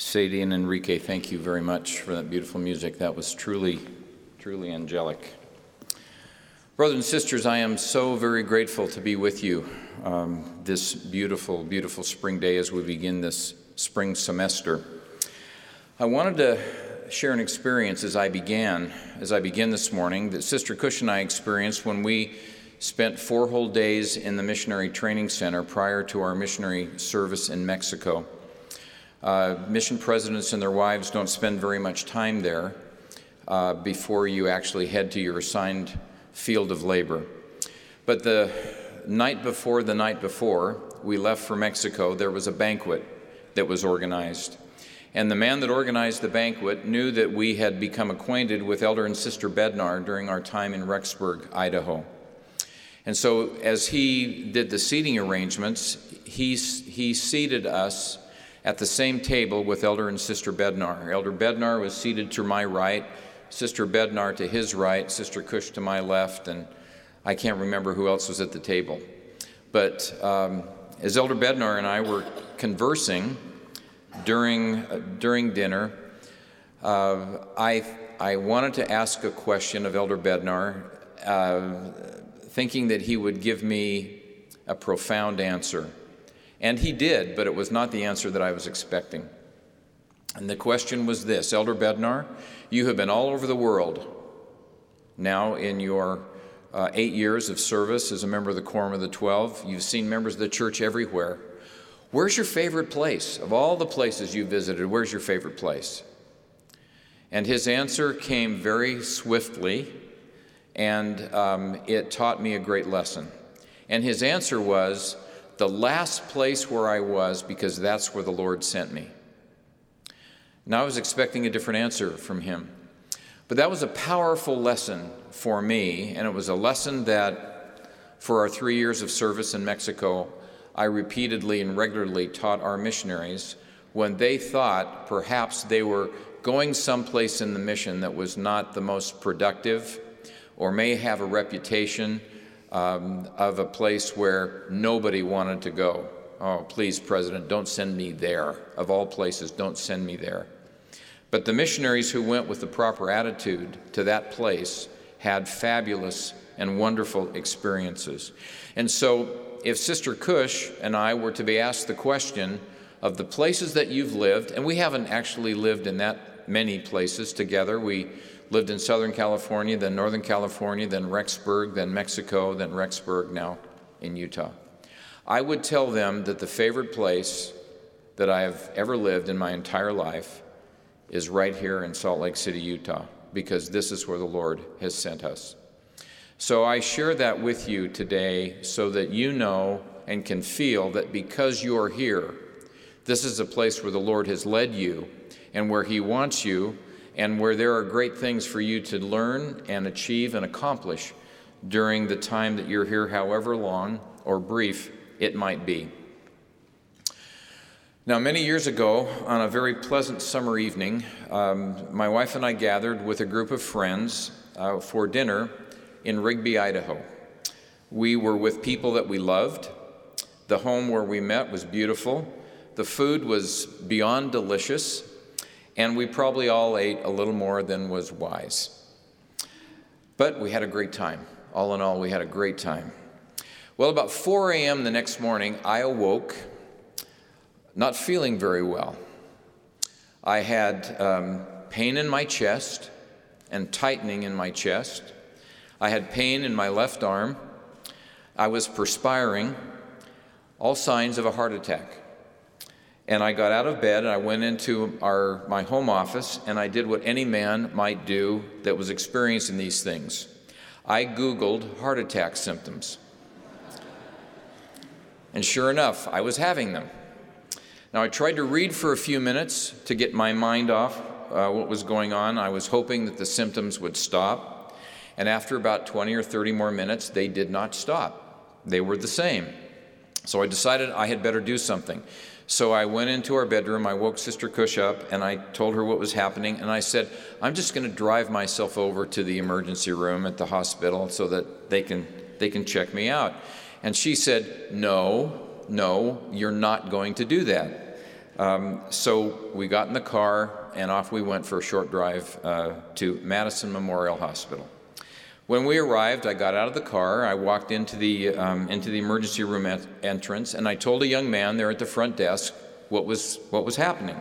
Sadie and Enrique, thank you very much for that beautiful music. That was truly, truly angelic. Brothers and sisters, I am so very grateful to be with you um, this beautiful, beautiful spring day as we begin this spring semester. I wanted to share an experience as I began, as I begin this morning, that Sister Kusch and I experienced when we spent four whole days in the missionary training center prior to our missionary service in Mexico. Uh, mission presidents and their wives don't spend very much time there uh, before you actually head to your assigned field of labor. But the night before the night before we left for Mexico, there was a banquet that was organized. And the man that organized the banquet knew that we had become acquainted with Elder and Sister Bednar during our time in Rexburg, Idaho. And so, as he did the seating arrangements, he, he seated us at the same table with Elder and Sister Bednar. Elder Bednar was seated to my right, Sister Bednar to his right, Sister Kusch to my left, and I can't remember who else was at the table. But um, as Elder Bednar and I were conversing during, uh, during dinner, uh, I, I wanted to ask a question of Elder Bednar, uh, thinking that he would give me a profound answer. And he did, but it was not the answer that I was expecting. And the question was this Elder Bednar, you have been all over the world now in your uh, eight years of service as a member of the Quorum of the Twelve. You've seen members of the church everywhere. Where's your favorite place? Of all the places you visited, where's your favorite place? And his answer came very swiftly, and um, it taught me a great lesson. And his answer was, the last place where I was because that's where the Lord sent me. Now I was expecting a different answer from him. But that was a powerful lesson for me, and it was a lesson that for our three years of service in Mexico, I repeatedly and regularly taught our missionaries when they thought perhaps they were going someplace in the mission that was not the most productive or may have a reputation um, of a place where nobody wanted to go. Oh, please, President, don't send me there. Of all places, don't send me there. But the missionaries who went with the proper attitude to that place had fabulous and wonderful experiences. And so, if Sister Kusch and I were to be asked the question of the places that you've lived, and we haven't actually lived in that many places together, we lived in Southern California, then Northern California, then Rexburg, then Mexico, then Rexburg, now in Utah. I would tell them that the favorite place that I have ever lived in my entire life is right here in Salt Lake City, Utah, because this is where the Lord has sent us. So I share that with you today so that you know and can feel that because you are here, this is a place where the Lord has led you and where He wants you and where there are great things for you to learn and achieve and accomplish during the time that you're here, however long or brief it might be. Now, many years ago, on a very pleasant summer evening, um, my wife and I gathered with a group of friends uh, for dinner in Rigby, Idaho. We were with people that we loved. The home where we met was beautiful. The food was beyond delicious and we probably all ate a little more than was wise. But we had a great time. All in all, we had a great time. Well, about 4 a.m. the next morning, I awoke not feeling very well. I had um, pain in my chest and tightening in my chest. I had pain in my left arm. I was perspiring, all signs of a heart attack. And I got out of bed and I went into our, my home office and I did what any man might do that was experiencing these things. I Googled heart attack symptoms. And sure enough, I was having them. Now, I tried to read for a few minutes to get my mind off uh, what was going on. I was hoping that the symptoms would stop. And after about 20 or 30 more minutes, they did not stop. They were the same. So I decided I had better do something. So I went into our bedroom, I woke Sister Kusch up, and I told her what was happening. And I said, I'm just going to drive myself over to the emergency room at the hospital so that they can, they can check me out. And she said, No, no, you're not going to do that. Um, so we got in the car and off we went for a short drive uh, to Madison Memorial Hospital. When we arrived, I got out of the car, I walked into the, um, into the emergency room entrance, and I told a young man there at the front desk what was, what was happening.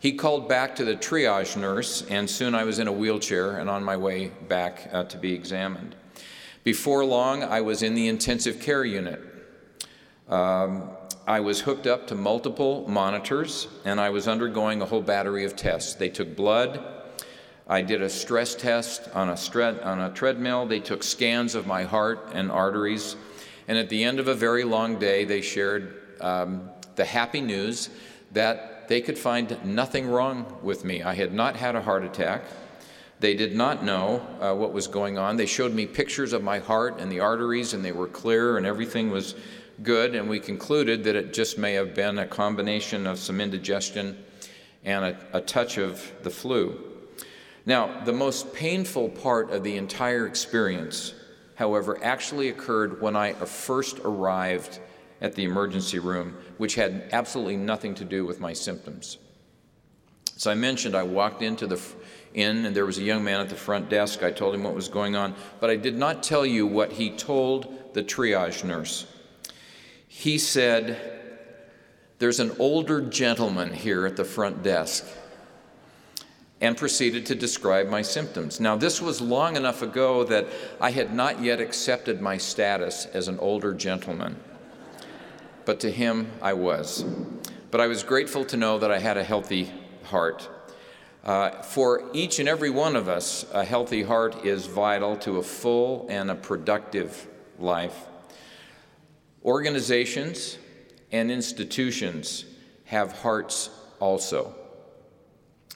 He called back to the triage nurse, and soon I was in a wheelchair and on my way back uh, to be examined. Before long, I was in the intensive care unit. Um, I was hooked up to multiple monitors, and I was undergoing a whole battery of tests. They took blood, I did a stress test on a, stre- on a treadmill. They took scans of my heart and arteries. And at the end of a very long day, they shared um, the happy news that they could find nothing wrong with me. I had not had a heart attack. They did not know uh, what was going on. They showed me pictures of my heart and the arteries, and they were clear, and everything was good. And we concluded that it just may have been a combination of some indigestion and a, a touch of the flu. Now, the most painful part of the entire experience, however, actually occurred when I uh, first arrived at the emergency room, which had absolutely nothing to do with my symptoms. As I mentioned, I walked into the inn and there was a young man at the front desk. I told him what was going on, but I did not tell you what he told the triage nurse. He said, There's an older gentleman here at the front desk and proceeded to describe my symptoms. Now, this was long enough ago that I had not yet accepted my status as an older gentleman, but to him I was. But I was grateful to know that I had a healthy heart. Uh, for each and every one of us, a healthy heart is vital to a full and a productive life. Organizations and institutions have hearts also.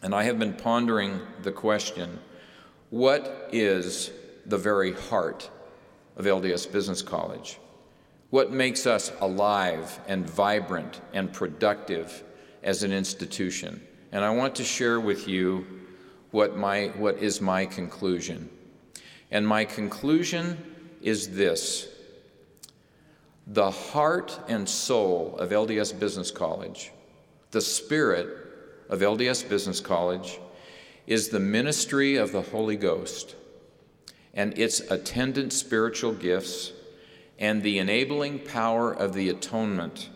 And I have been pondering the question what is the very heart of LDS Business College? What makes us alive and vibrant and productive as an institution? And I want to share with you what, my, what is my conclusion. And my conclusion is this the heart and soul of LDS Business College, the spirit of LDS Business College is the ministry of the Holy Ghost and its attendant spiritual gifts and the enabling power of the atonement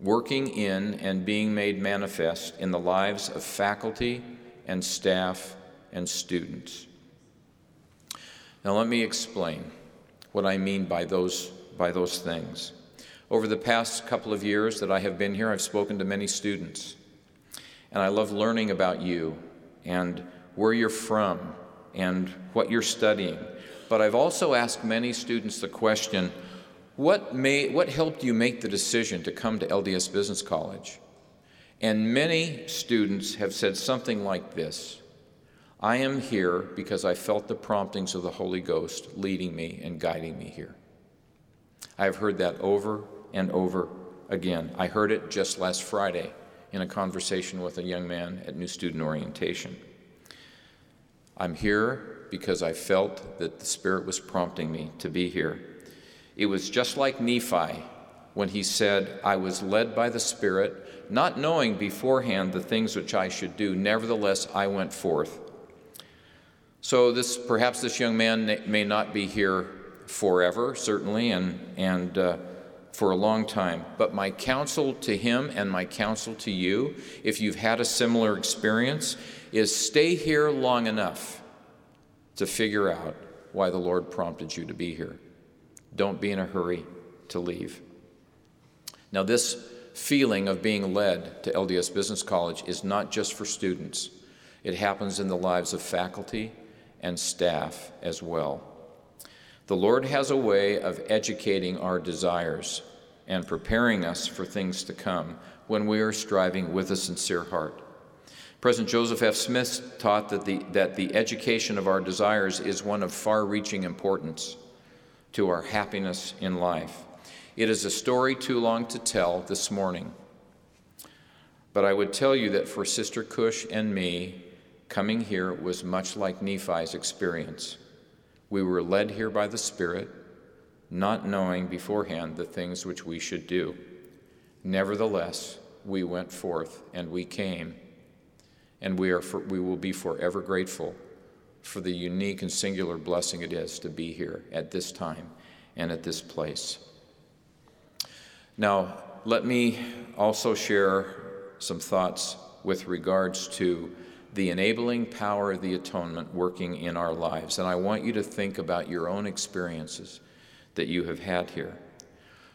working in and being made manifest in the lives of faculty and staff and students. Now, let me explain what I mean by those, by those things. Over the past couple of years that I have been here, I've spoken to many students and I love learning about you and where you're from and what you're studying. But I've also asked many students the question what, made, what helped you make the decision to come to LDS Business College? And many students have said something like this I am here because I felt the promptings of the Holy Ghost leading me and guiding me here. I've heard that over and over again. I heard it just last Friday in a conversation with a young man at New Student Orientation. I'm here because I felt that the Spirit was prompting me to be here. It was just like Nephi when he said, I was led by the Spirit, not knowing beforehand the things which I should do. Nevertheless, I went forth. So, this perhaps this young man may not be here forever, certainly, and, and uh, for a long time. But my counsel to him and my counsel to you, if you've had a similar experience, is stay here long enough to figure out why the Lord prompted you to be here. Don't be in a hurry to leave. Now, this feeling of being led to LDS Business College is not just for students, it happens in the lives of faculty and staff as well. The Lord has a way of educating our desires and preparing us for things to come when we are striving with a sincere heart. President Joseph F. Smith taught that the, that the education of our desires is one of far reaching importance to our happiness in life. It is a story too long to tell this morning. But I would tell you that for Sister Kusch and me, coming here was much like Nephi's experience. We were led here by the Spirit, not knowing beforehand the things which we should do. Nevertheless, we went forth and we came, and we, are for, we will be forever grateful for the unique and singular blessing it is to be here at this time and at this place. Now, let me also share some thoughts with regards to the enabling power of the atonement working in our lives. And I want you to think about your own experiences that you have had here.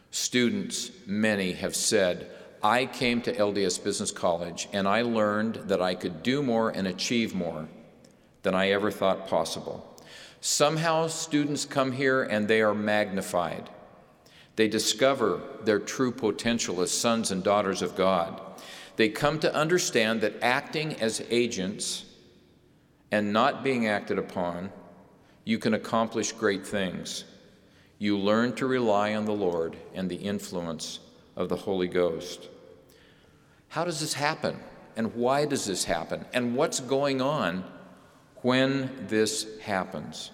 Students, many have said, I came to LDS Business College and I learned that I could do more and achieve more than I ever thought possible. Somehow, students come here and they are magnified. They discover their true potential as sons and daughters of God. They come to understand that acting as agents and not being acted upon, you can accomplish great things. You learn to rely on the Lord and the influence of the Holy Ghost. How does this happen? And why does this happen? And what's going on when this happens?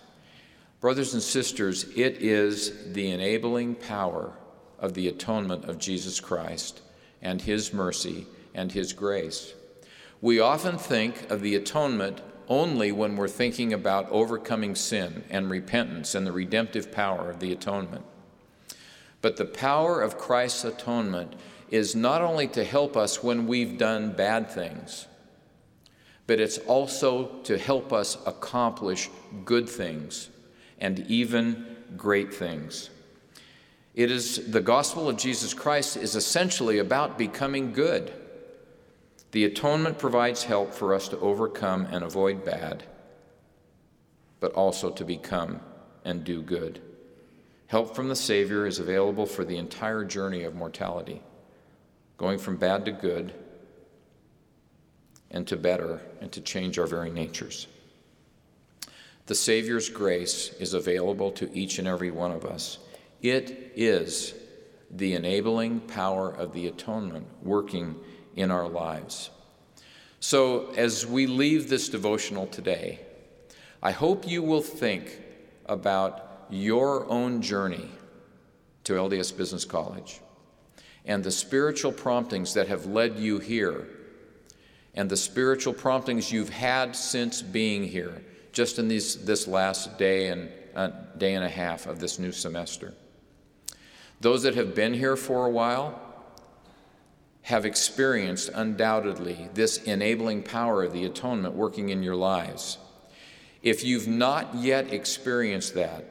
Brothers and sisters, it is the enabling power of the atonement of Jesus Christ and His mercy and His grace. We often think of the atonement only when we're thinking about overcoming sin and repentance and the redemptive power of the atonement. But the power of Christ's atonement is not only to help us when we've done bad things, but it's also to help us accomplish good things and even great things. It is the gospel of Jesus Christ is essentially about becoming good. The atonement provides help for us to overcome and avoid bad, but also to become and do good. Help from the Savior is available for the entire journey of mortality, going from bad to good and to better and to change our very natures. The Savior's grace is available to each and every one of us. It is the enabling power of the atonement working in our lives. So, as we leave this devotional today, I hope you will think about your own journey to LDS Business College and the spiritual promptings that have led you here and the spiritual promptings you've had since being here just in these, this last day and uh, day and a half of this new semester. Those that have been here for a while have experienced undoubtedly this enabling power of the atonement working in your lives. If you've not yet experienced that,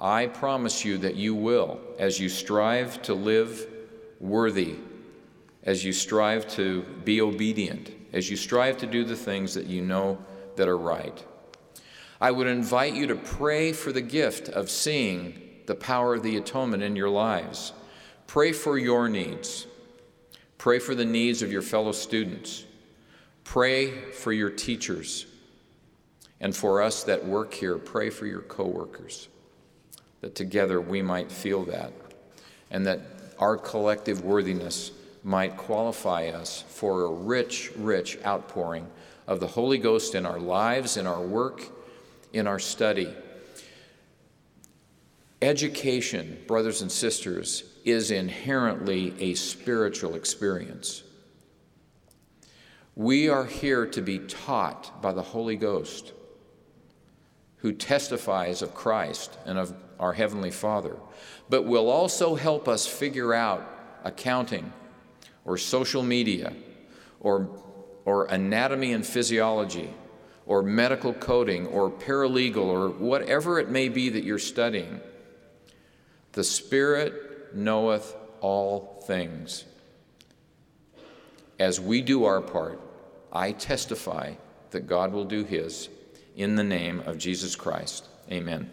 I promise you that you will as you strive to live worthy, as you strive to be obedient, as you strive to do the things that you know that are right. I would invite you to pray for the gift of seeing the power of the atonement in your lives. Pray for your needs. Pray for the needs of your fellow students. Pray for your teachers. And for us that work here, pray for your coworkers. That together we might feel that and that our collective worthiness might qualify us for a rich, rich outpouring of the Holy Ghost in our lives, in our work, in our study. Education, brothers and sisters, is inherently a spiritual experience. We are here to be taught by the Holy Ghost, who testifies of Christ and of our Heavenly Father, but will also help us figure out accounting or social media or, or anatomy and physiology or medical coding or paralegal or whatever it may be that you're studying. The Spirit knoweth all things. As we do our part, I testify that God will do His in the name of Jesus Christ. Amen.